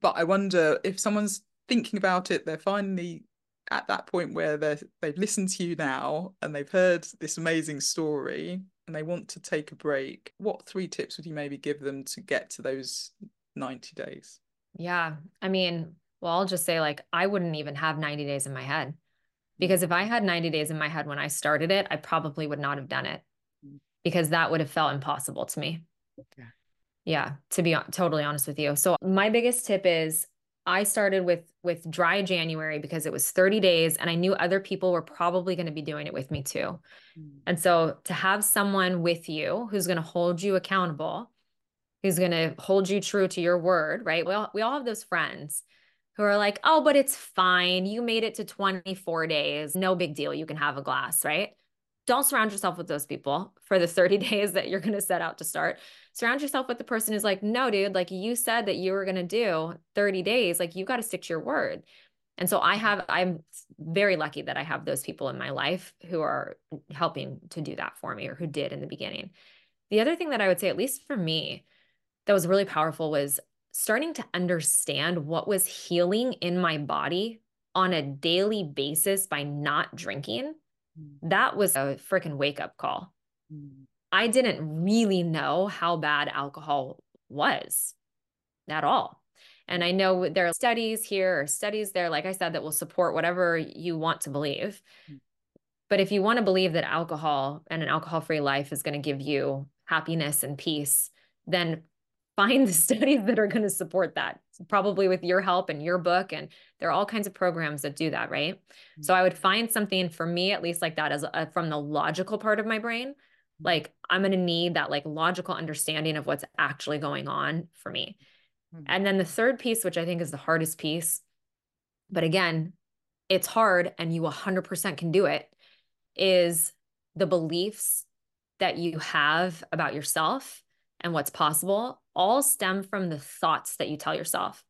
but i wonder if someone's thinking about it they're finally at that point where they they've listened to you now and they've heard this amazing story and they want to take a break what three tips would you maybe give them to get to those 90 days? Yeah i mean well i'll just say like i wouldn't even have 90 days in my head because if I had 90 days in my head when I started it, I probably would not have done it because that would have felt impossible to me. Yeah. Yeah, to be totally honest with you. So my biggest tip is I started with with dry January because it was 30 days and I knew other people were probably going to be doing it with me too. Mm. And so to have someone with you who's going to hold you accountable, who's going to hold you true to your word, right? We all, we all have those friends who are like, oh, but it's fine. You made it to 24 days. No big deal. You can have a glass, right? Don't surround yourself with those people for the 30 days that you're going to set out to start. Surround yourself with the person who's like, no, dude, like you said that you were going to do 30 days. Like you got to stick to your word. And so I have, I'm very lucky that I have those people in my life who are helping to do that for me or who did in the beginning. The other thing that I would say, at least for me, that was really powerful was starting to understand what was healing in my body on a daily basis by not drinking, mm. that was a freaking wake up call. Mm. I didn't really know how bad alcohol was at all. And I know there are studies here or studies there, like I said, that will support whatever you want to believe. Mm. But if you want to believe that alcohol and an alcohol free life is going to give you happiness and peace, then find the studies that are going to support that probably with your help and your book and there are all kinds of programs that do that right mm-hmm. so i would find something for me at least like that as a, from the logical part of my brain like i'm going to need that like logical understanding of what's actually going on for me mm-hmm. and then the third piece which i think is the hardest piece but again it's hard and you 100% can do it is the beliefs that you have about yourself and what's possible all stem from the thoughts that you tell yourself,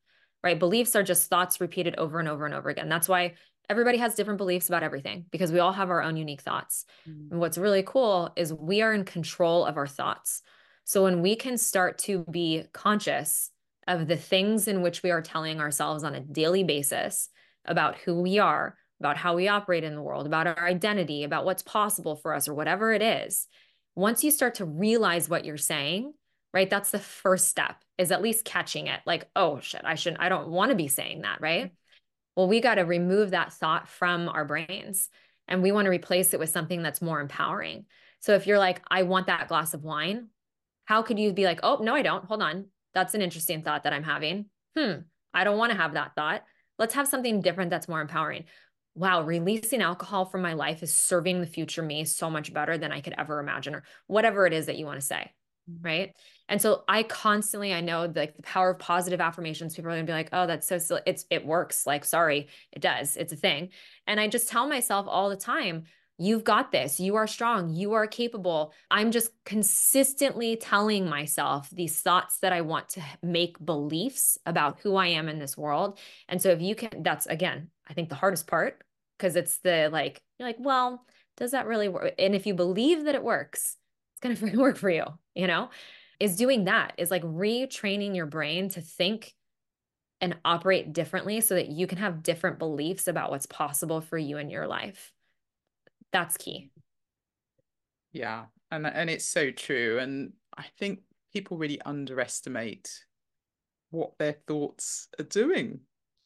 right? Beliefs are just thoughts repeated over and over and over again. That's why everybody has different beliefs about everything because we all have our own unique thoughts. Mm. And what's really cool is we are in control of our thoughts. So when we can start to be conscious of the things in which we are telling ourselves on a daily basis about who we are, about how we operate in the world, about our identity, about what's possible for us, or whatever it is, once you start to realize what you're saying, right? That's the first step is at least catching it like, oh shit, I shouldn't, I don't want to be saying that, right? Well, we got to remove that thought from our brains and we want to replace it with something that's more empowering. So if you're like, I want that glass of wine, how could you be like, oh, no, I don't. Hold on. That's an interesting thought that I'm having. Hmm, I don't want to have that thought. Let's have something different that's more empowering. Wow, releasing alcohol from my life is serving the future me so much better than I could ever imagine, or whatever it is that you want to say. Right. And so I constantly, I know like the power of positive affirmations. People are gonna be like, oh, that's so silly. It's it works. Like, sorry, it does. It's a thing. And I just tell myself all the time, you've got this. You are strong. You are capable. I'm just consistently telling myself these thoughts that I want to make beliefs about who I am in this world. And so if you can, that's again, I think the hardest part because it's the like, you're like, well, does that really work? And if you believe that it works, it's going to work for you, you know? Is doing that, is like retraining your brain to think and operate differently so that you can have different beliefs about what's possible for you in your life. That's key. Yeah. And and it's so true and I think people really underestimate what their thoughts are doing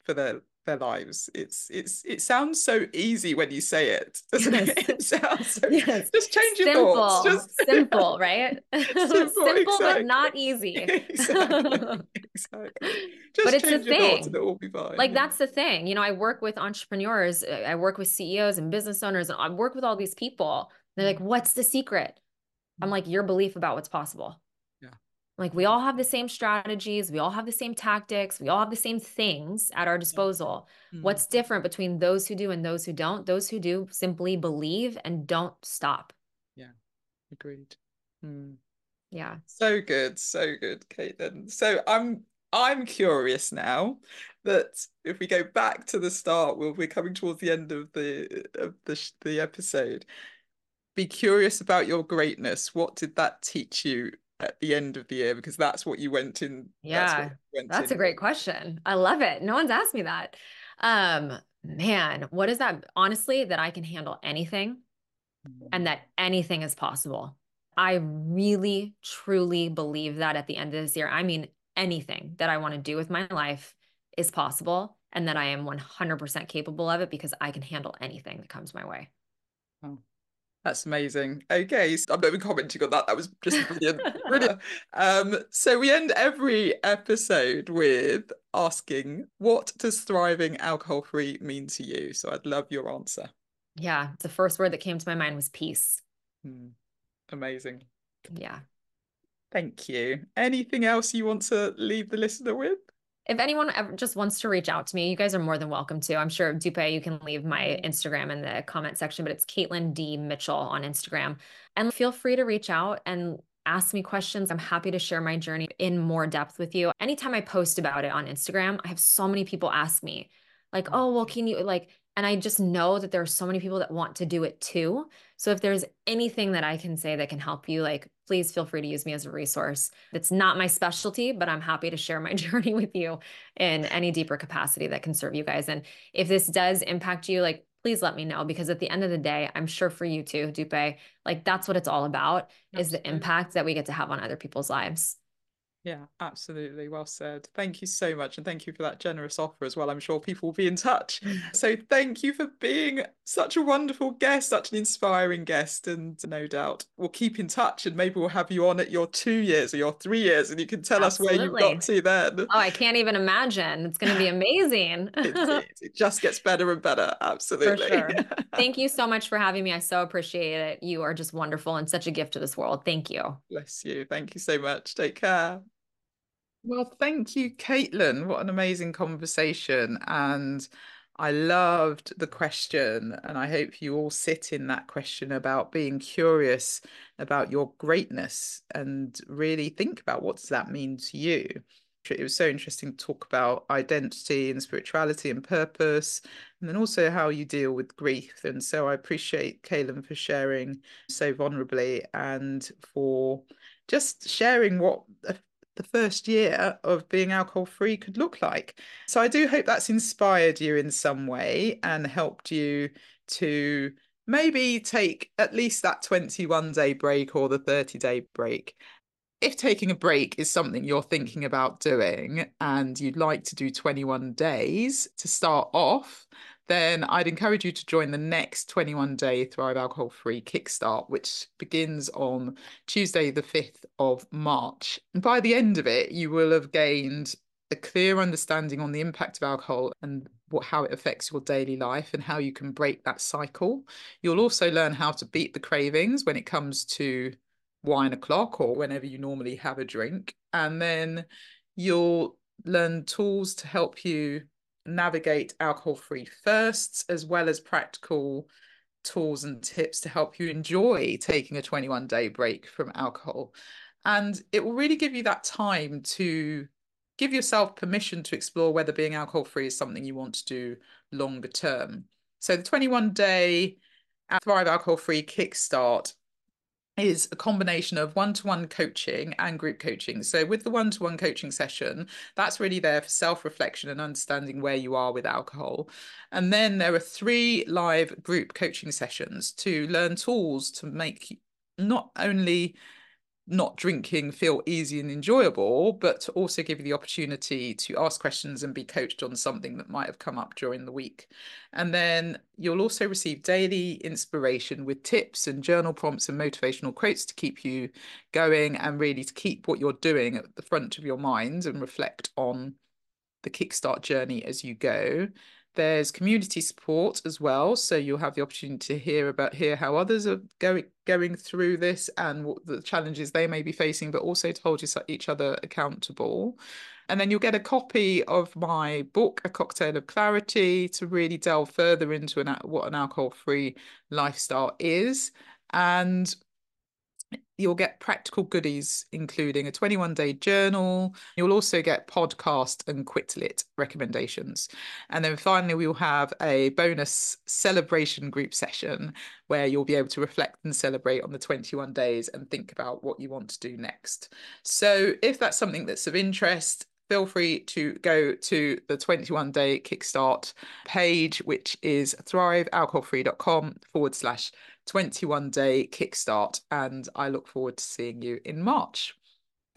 for their their lives. It's it's it sounds so easy when you say it, doesn't yes. it? It sounds so yes. just change your simple, thoughts. Just simple, right? Simple, simple but not easy. exactly. exactly. Just but it's the thing. and it will be fine. Like yeah. that's the thing. You know, I work with entrepreneurs, I work with CEOs and business owners, and I work with all these people. They're like, what's the secret? I'm mm. like, your belief about what's possible. Like we all have the same strategies, we all have the same tactics, we all have the same things at our disposal. Mm-hmm. What's different between those who do and those who don't? Those who do simply believe and don't stop. Yeah, agreed. Mm. Yeah. So good, so good, Caitlin. So I'm I'm curious now that if we go back to the start, well, we're coming towards the end of the of the the episode. Be curious about your greatness. What did that teach you at the end of the year? Because that's what you went in. Yeah, that's, went that's in. a great question. I love it. No one's asked me that. Um, man, what is that? Honestly, that I can handle anything, and that anything is possible. I really, truly believe that at the end of this year. I mean, anything that I want to do with my life is possible and that I am 100% capable of it because I can handle anything that comes my way. Oh, that's amazing. Okay, so I'm not even commenting on that. That was just brilliant. brilliant. Um, so we end every episode with asking, what does thriving alcohol free mean to you? So I'd love your answer. Yeah, the first word that came to my mind was peace. Hmm. Amazing. Yeah. Thank you. Anything else you want to leave the listener with? If anyone ever just wants to reach out to me, you guys are more than welcome to. I'm sure Dupe, you can leave my mm-hmm. Instagram in the comment section, but it's Caitlin D Mitchell on Instagram. And feel free to reach out and ask me questions. I'm happy to share my journey in more depth with you. Anytime I post about it on Instagram, I have so many people ask me, like, mm-hmm. oh, well, can you like and I just know that there are so many people that want to do it too. So if there's anything that I can say that can help you, like please feel free to use me as a resource. It's not my specialty, but I'm happy to share my journey with you in any deeper capacity that can serve you guys. And if this does impact you, like please let me know because at the end of the day, I'm sure for you too, Dupe, like that's what it's all about Absolutely. is the impact that we get to have on other people's lives. Yeah, absolutely. Well said. Thank you so much. And thank you for that generous offer as well. I'm sure people will be in touch. So thank you for being such a wonderful guest, such an inspiring guest. And no doubt we'll keep in touch and maybe we'll have you on at your two years or your three years and you can tell absolutely. us where you've got to then. Oh, I can't even imagine. It's going to be amazing. it, it, just gets better and better. Absolutely. For sure. thank you so much for having me. I so appreciate it. You are just wonderful and such a gift to this world. Thank you. Bless you. Thank you so much. Take care. Well, thank you, Caitlin. What an amazing conversation. And I loved the question. And I hope you all sit in that question about being curious about your greatness and really think about what does that mean to you. It was so interesting to talk about identity and spirituality and purpose, and then also how you deal with grief. And so I appreciate Caitlin for sharing so vulnerably and for just sharing what the first year of being alcohol free could look like. So I do hope that's inspired you in some way and helped you to maybe take at least that 21 day break or the 30 day break. If taking a break is something you're thinking about doing and you'd like to do 21 days to start off, then I'd encourage you to join the next 21 day Thrive Alcohol Free Kickstart, which begins on Tuesday, the 5th of March. And by the end of it, you will have gained a clear understanding on the impact of alcohol and what, how it affects your daily life and how you can break that cycle. You'll also learn how to beat the cravings when it comes to wine o'clock or whenever you normally have a drink. And then you'll learn tools to help you navigate alcohol free firsts, as well as practical tools and tips to help you enjoy taking a 21 day break from alcohol. And it will really give you that time to give yourself permission to explore whether being alcohol free is something you want to do longer term. So the 21 day Thrive Alcohol Free Kickstart is a combination of one-to-one coaching and group coaching. So with the one-to-one coaching session, that's really there for self-reflection and understanding where you are with alcohol. And then there are three live group coaching sessions to learn tools to make not only not drinking feel easy and enjoyable, but to also give you the opportunity to ask questions and be coached on something that might have come up during the week. And then you'll also receive daily inspiration with tips and journal prompts and motivational quotes to keep you going and really to keep what you're doing at the front of your mind and reflect on the Kickstart journey as you go. There's community support as well, so you'll have the opportunity to hear about hear how others are going going through this and what the challenges they may be facing, but also to hold each other accountable. And then you'll get a copy of my book, A Cocktail of Clarity, to really delve further into an, what an alcohol-free lifestyle is. And you'll get practical goodies, including a 21 day journal. You'll also get podcast and Quit Lit recommendations. And then finally, we will have a bonus celebration group session where you'll be able to reflect and celebrate on the 21 days and think about what you want to do next. So, if that's something that's of interest, feel free to go to the 21 day kickstart page, which is thrivealcoholfree.com forward slash 21 day kickstart. And I look forward to seeing you in March.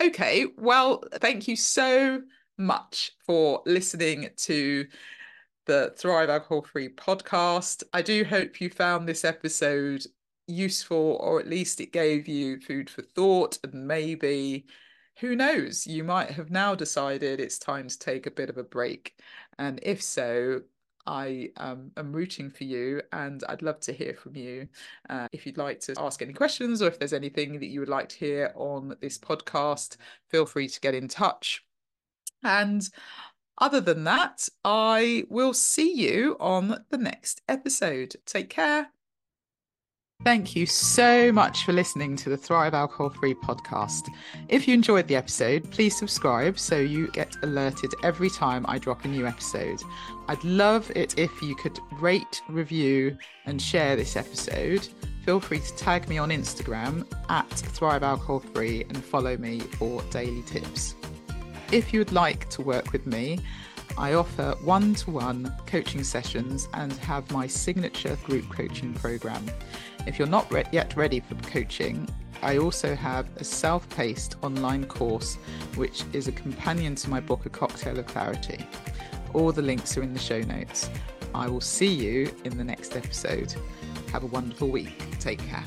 Okay, well, thank you so much for listening to the Thrive Alcohol Free podcast. I do hope you found this episode useful, or at least it gave you food for thought and maybe who knows, you might have now decided it's time to take a bit of a break. And if so, I um, am rooting for you and I'd love to hear from you. Uh, if you'd like to ask any questions or if there's anything that you would like to hear on this podcast, feel free to get in touch. And other than that, I will see you on the next episode. Take care. Thank you so much for listening to the Thrive Alcohol Free podcast. If you enjoyed the episode, please subscribe so you get alerted every time I drop a new episode. I'd love it if you could rate, review, and share this episode. Feel free to tag me on Instagram at Thrive Alcohol Free and follow me for daily tips. If you would like to work with me, I offer one to one coaching sessions and have my signature group coaching program. If you're not re- yet ready for coaching, I also have a self paced online course, which is a companion to my book, A Cocktail of Clarity. All the links are in the show notes. I will see you in the next episode. Have a wonderful week. Take care.